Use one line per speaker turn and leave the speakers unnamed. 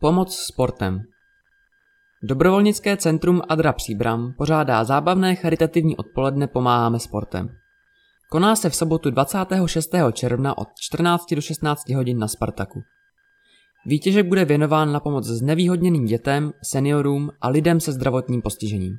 Pomoc sportem Dobrovolnické centrum Adra Příbram pořádá zábavné charitativní odpoledne Pomáháme sportem. Koná se v sobotu 26. června od 14 do 16 hodin na Spartaku. Výtěžek bude věnován na pomoc znevýhodněným dětem, seniorům a lidem se zdravotním postižením.